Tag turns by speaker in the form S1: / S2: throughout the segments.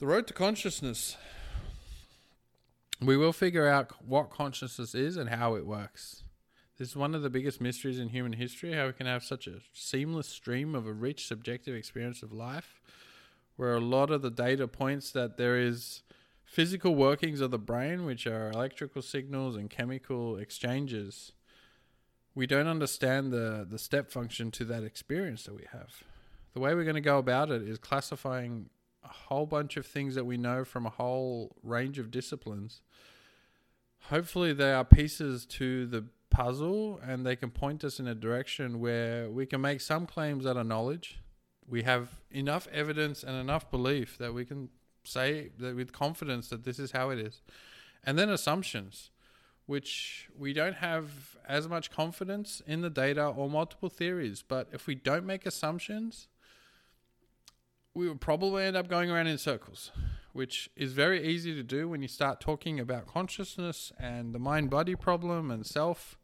S1: The road to consciousness. We will figure out what consciousness is and how it works. This is one of the biggest mysteries in human history how we can have such a seamless stream of a rich subjective experience of life, where a lot of the data points that there is physical workings of the brain, which are electrical signals and chemical exchanges. We don't understand the, the step function to that experience that we have. The way we're going to go about it is classifying a whole bunch of things that we know from a whole range of disciplines. Hopefully, they are pieces to the puzzle and they can point us in a direction where we can make some claims that are knowledge. We have enough evidence and enough belief that we can say that with confidence that this is how it is. And then assumptions, which we don't have as much confidence in the data or multiple theories. But if we don't make assumptions, we will probably end up going around in circles, which is very easy to do when you start talking about consciousness and the mind body problem and self.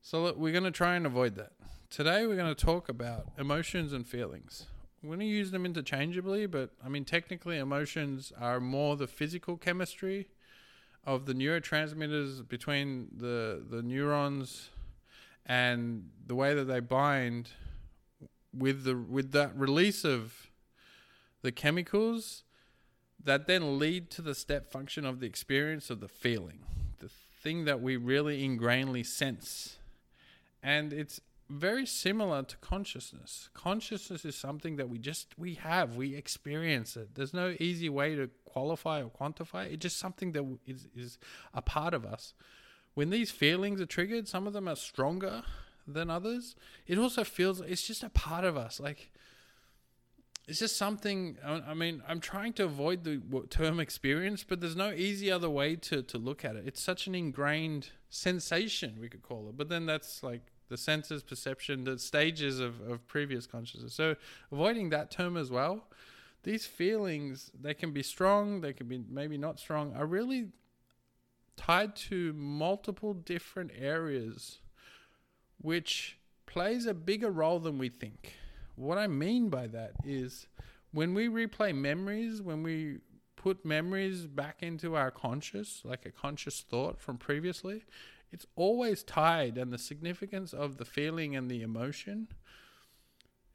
S1: So, look, we're going to try and avoid that. Today, we're going to talk about emotions and feelings. We're going to use them interchangeably, but I mean, technically, emotions are more the physical chemistry of the neurotransmitters between the, the neurons and the way that they bind with the with that release of the chemicals that then lead to the step function of the experience of the feeling, the thing that we really ingrainedly sense. And it's very similar to consciousness. Consciousness is something that we just we have, we experience it. There's no easy way to qualify or quantify. It. It's just something that is is a part of us. When these feelings are triggered, some of them are stronger than others. It also feels it's just a part of us. Like it's just something i mean i'm trying to avoid the term experience but there's no easy other way to, to look at it. It's such an ingrained sensation we could call it. But then that's like the senses perception the stages of, of previous consciousness. So avoiding that term as well these feelings they can be strong they can be maybe not strong are really tied to multiple different areas which plays a bigger role than we think what I mean by that is when we replay memories, when we put memories back into our conscious, like a conscious thought from previously, it's always tied, and the significance of the feeling and the emotion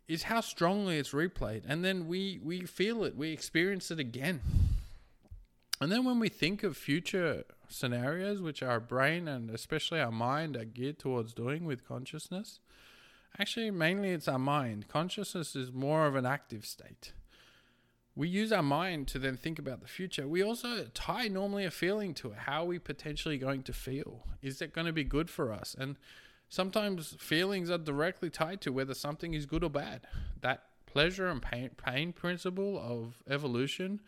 S1: is how strongly it's replayed. And then we, we feel it, we experience it again. And then when we think of future scenarios, which our brain and especially our mind are geared towards doing with consciousness, Actually, mainly it's our mind. Consciousness is more of an active state. We use our mind to then think about the future. We also tie normally a feeling to it. How are we potentially going to feel? Is it going to be good for us? And sometimes feelings are directly tied to whether something is good or bad. That pleasure and pain, pain principle of evolution,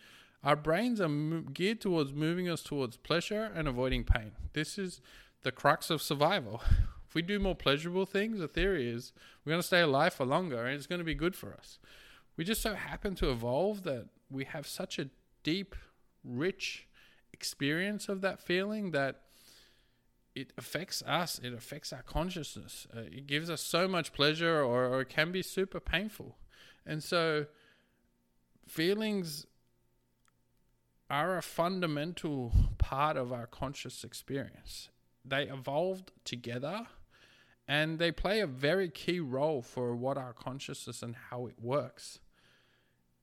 S1: our brains are mo- geared towards moving us towards pleasure and avoiding pain. This is the crux of survival. If we do more pleasurable things, the theory is we're going to stay alive for longer and it's going to be good for us. We just so happen to evolve that we have such a deep, rich experience of that feeling that it affects us, it affects our consciousness. Uh, it gives us so much pleasure or, or it can be super painful. And so feelings are a fundamental part of our conscious experience. They evolved together and they play a very key role for what our consciousness and how it works.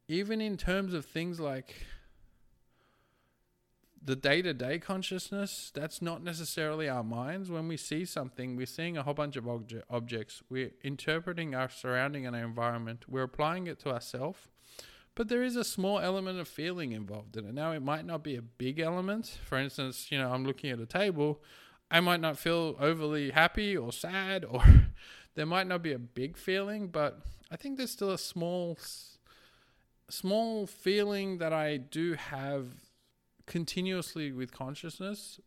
S1: Even in terms of things like the day to day consciousness, that's not necessarily our minds. When we see something, we're seeing a whole bunch of obje- objects, we're interpreting our surrounding and our environment, we're applying it to ourselves. But there is a small element of feeling involved in it. Now, it might not be a big element. For instance, you know, I'm looking at a table I might not feel overly happy or sad, or there might not be a big feeling, but I think there's still a small, small feeling that I do have continuously with consciousness.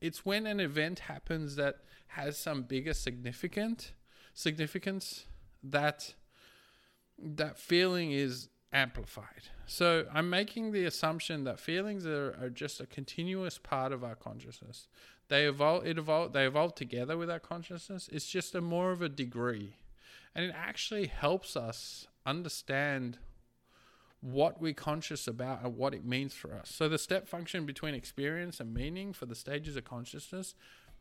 S1: It's when an event happens that has some bigger significant significance that that feeling is amplified. So I'm making the assumption that feelings are, are just a continuous part of our consciousness. They evolve. It evolve. They evolve together with our consciousness. It's just a more of a degree, and it actually helps us understand what we're conscious about and what it means for us. So the step function between experience and meaning for the stages of consciousness,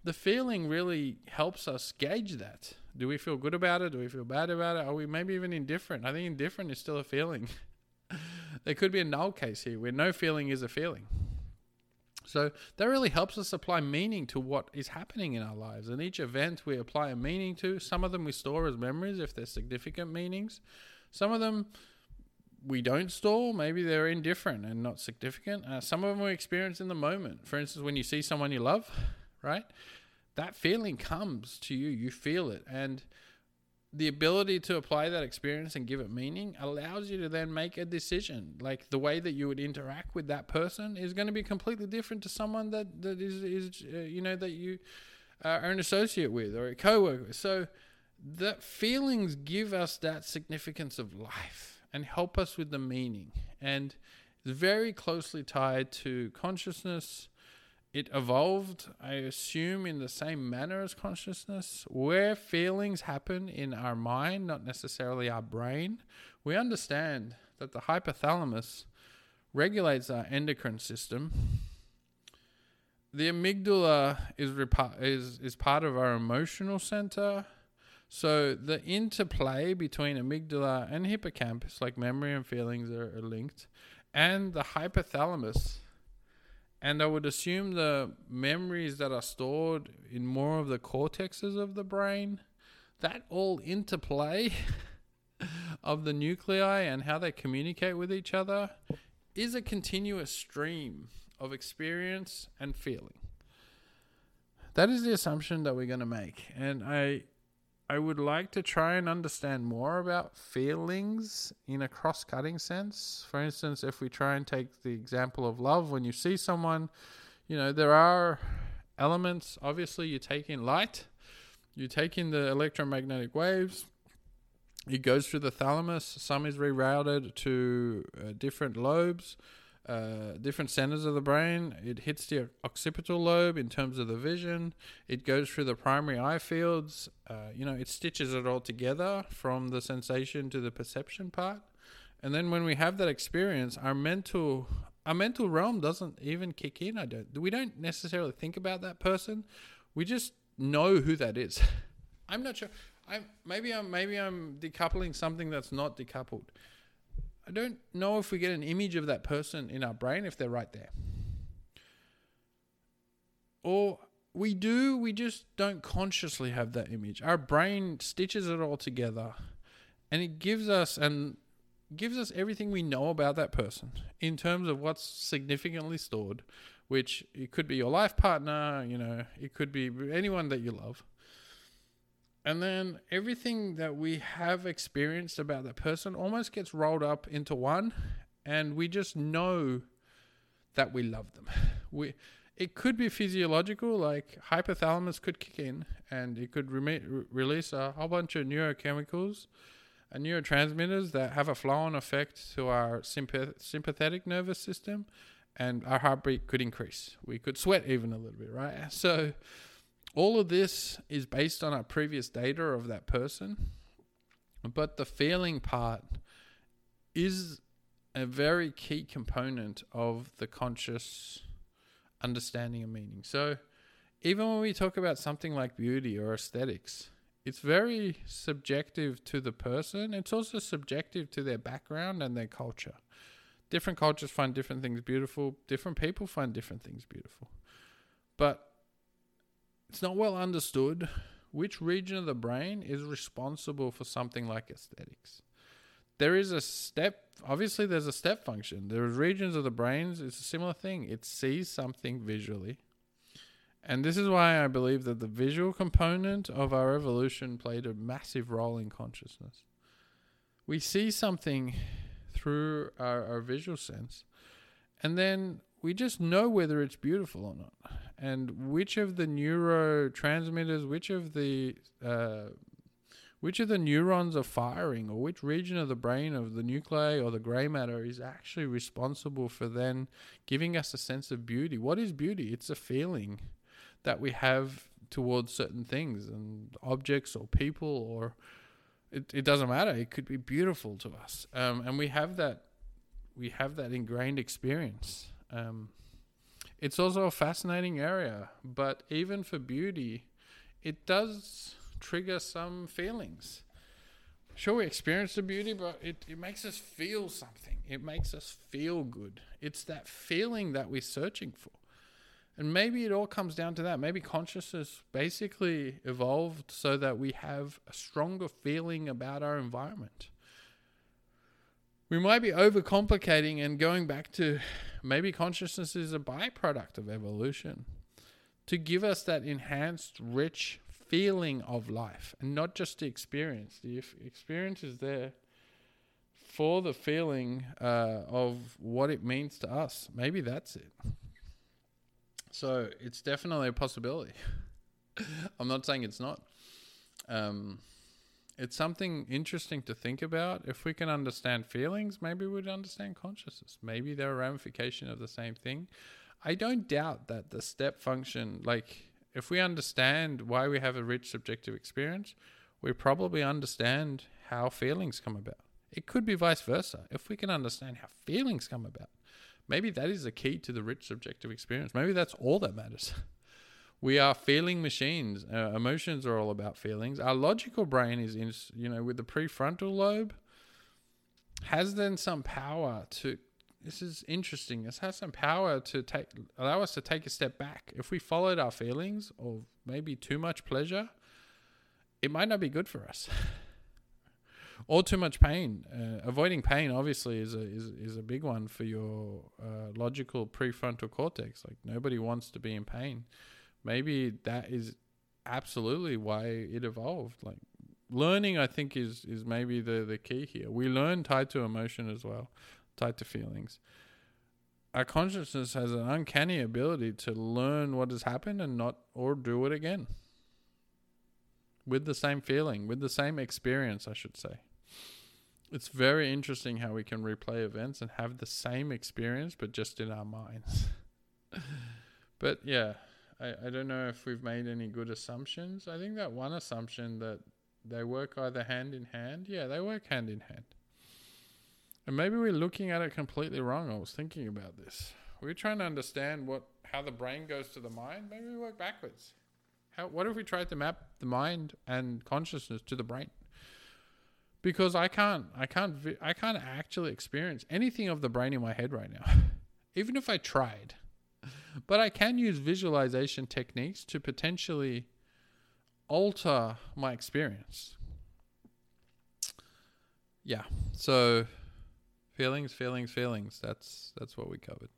S1: the feeling really helps us gauge that. Do we feel good about it? Do we feel bad about it? Are we maybe even indifferent? I think indifferent is still a feeling. there could be a null case here where no feeling is a feeling. So that really helps us apply meaning to what is happening in our lives. And each event we apply a meaning to. Some of them we store as memories if they're significant meanings. Some of them we don't store. Maybe they're indifferent and not significant. Uh, some of them we experience in the moment. For instance, when you see someone you love, right? That feeling comes to you. You feel it. And the ability to apply that experience and give it meaning allows you to then make a decision. Like the way that you would interact with that person is going to be completely different to someone that that is is uh, you know that you are an associate with or a coworker. So that feelings give us that significance of life and help us with the meaning, and it's very closely tied to consciousness it evolved, I assume, in the same manner as consciousness, where feelings happen in our mind, not necessarily our brain. We understand that the hypothalamus regulates our endocrine system. The amygdala is, is, is part of our emotional center. So the interplay between amygdala and hippocampus, like memory and feelings, are, are linked. And the hypothalamus and I would assume the memories that are stored in more of the cortexes of the brain, that all interplay of the nuclei and how they communicate with each other is a continuous stream of experience and feeling. That is the assumption that we're going to make. And I I would like to try and understand more about feelings in a cross cutting sense. For instance, if we try and take the example of love, when you see someone, you know, there are elements. Obviously, you take in light, you take in the electromagnetic waves, it goes through the thalamus, some is rerouted to uh, different lobes uh, different centers of the brain. It hits the occipital lobe in terms of the vision. It goes through the primary eye fields. Uh, you know, it stitches it all together from the sensation to the perception part. And then when we have that experience, our mental our mental realm doesn't even kick in. I don't. We don't necessarily think about that person. We just know who that is. I'm not sure. I maybe I'm maybe I'm decoupling something that's not decoupled. I don't know if we get an image of that person in our brain if they're right there. Or we do, we just don't consciously have that image. Our brain stitches it all together and it gives us and gives us everything we know about that person in terms of what's significantly stored, which it could be your life partner, you know, it could be anyone that you love. And then everything that we have experienced about that person almost gets rolled up into one, and we just know that we love them. We it could be physiological, like hypothalamus could kick in, and it could re- release a whole bunch of neurochemicals and neurotransmitters that have a flow-on effect to our sympath- sympathetic nervous system, and our heartbeat could increase. We could sweat even a little bit, right? So all of this is based on our previous data of that person, but the feeling part is a very key component of the conscious understanding of meaning. So, even when we talk about something like beauty or aesthetics, it's very subjective to the person. It's also subjective to their background and their culture. Different cultures find different things beautiful, different people find different things beautiful. But it's not well understood which region of the brain is responsible for something like aesthetics. There is a step, obviously, there's a step function. There are regions of the brains, it's a similar thing. It sees something visually. And this is why I believe that the visual component of our evolution played a massive role in consciousness. We see something through our, our visual sense, and then we just know whether it's beautiful or not and which of the neurotransmitters, which of the uh, which of the neurons are firing, or which region of the brain of the nuclei or the grey matter is actually responsible for then giving us a sense of beauty. What is beauty? It's a feeling that we have towards certain things and objects or people or it, it doesn't matter. It could be beautiful to us. Um, and we have that we have that ingrained experience. Um, it's also a fascinating area, but even for beauty, it does trigger some feelings. Sure, we experience the beauty, but it, it makes us feel something. It makes us feel good. It's that feeling that we're searching for. And maybe it all comes down to that. Maybe consciousness basically evolved so that we have a stronger feeling about our environment. We might be overcomplicating and going back to maybe consciousness is a byproduct of evolution to give us that enhanced, rich feeling of life and not just the experience. The experience is there for the feeling uh, of what it means to us. Maybe that's it. So it's definitely a possibility. I'm not saying it's not. Um, it's something interesting to think about. If we can understand feelings, maybe we'd understand consciousness. Maybe they're a ramification of the same thing. I don't doubt that the step function, like if we understand why we have a rich subjective experience, we probably understand how feelings come about. It could be vice versa. If we can understand how feelings come about, maybe that is the key to the rich subjective experience. Maybe that's all that matters. we are feeling machines. Uh, emotions are all about feelings. Our logical brain is in, you know, with the prefrontal lobe, has then some power to. This is interesting. This has some power to take allow us to take a step back. If we followed our feelings or maybe too much pleasure, it might not be good for us. or too much pain. Uh, avoiding pain obviously is a is, is a big one for your uh, logical prefrontal cortex. Like nobody wants to be in pain maybe that is absolutely why it evolved. Like learning, I think is is maybe the the key here. We learn tied to emotion as well, tied to feelings. Our consciousness has an uncanny ability to learn what has happened and not or do it again. With the same feeling, with the same experience, I should say. It's very interesting how we can replay events and have the same experience, but just in our minds. but yeah, I, I don't know if we've made any good assumptions. I think that one assumption that they work either hand in hand, yeah, they work hand in hand. And maybe we're looking at it completely wrong. I was thinking about this. We're trying to understand what how the brain goes to the mind. Maybe we work backwards. How what if we tried to map the mind and consciousness to the brain? Because I can't I can't I can't actually experience anything of the brain in my head right now. Even if I tried but I can use visualization techniques to potentially alter my experience. Yeah. So feelings, feelings, feelings. That's that's what we covered.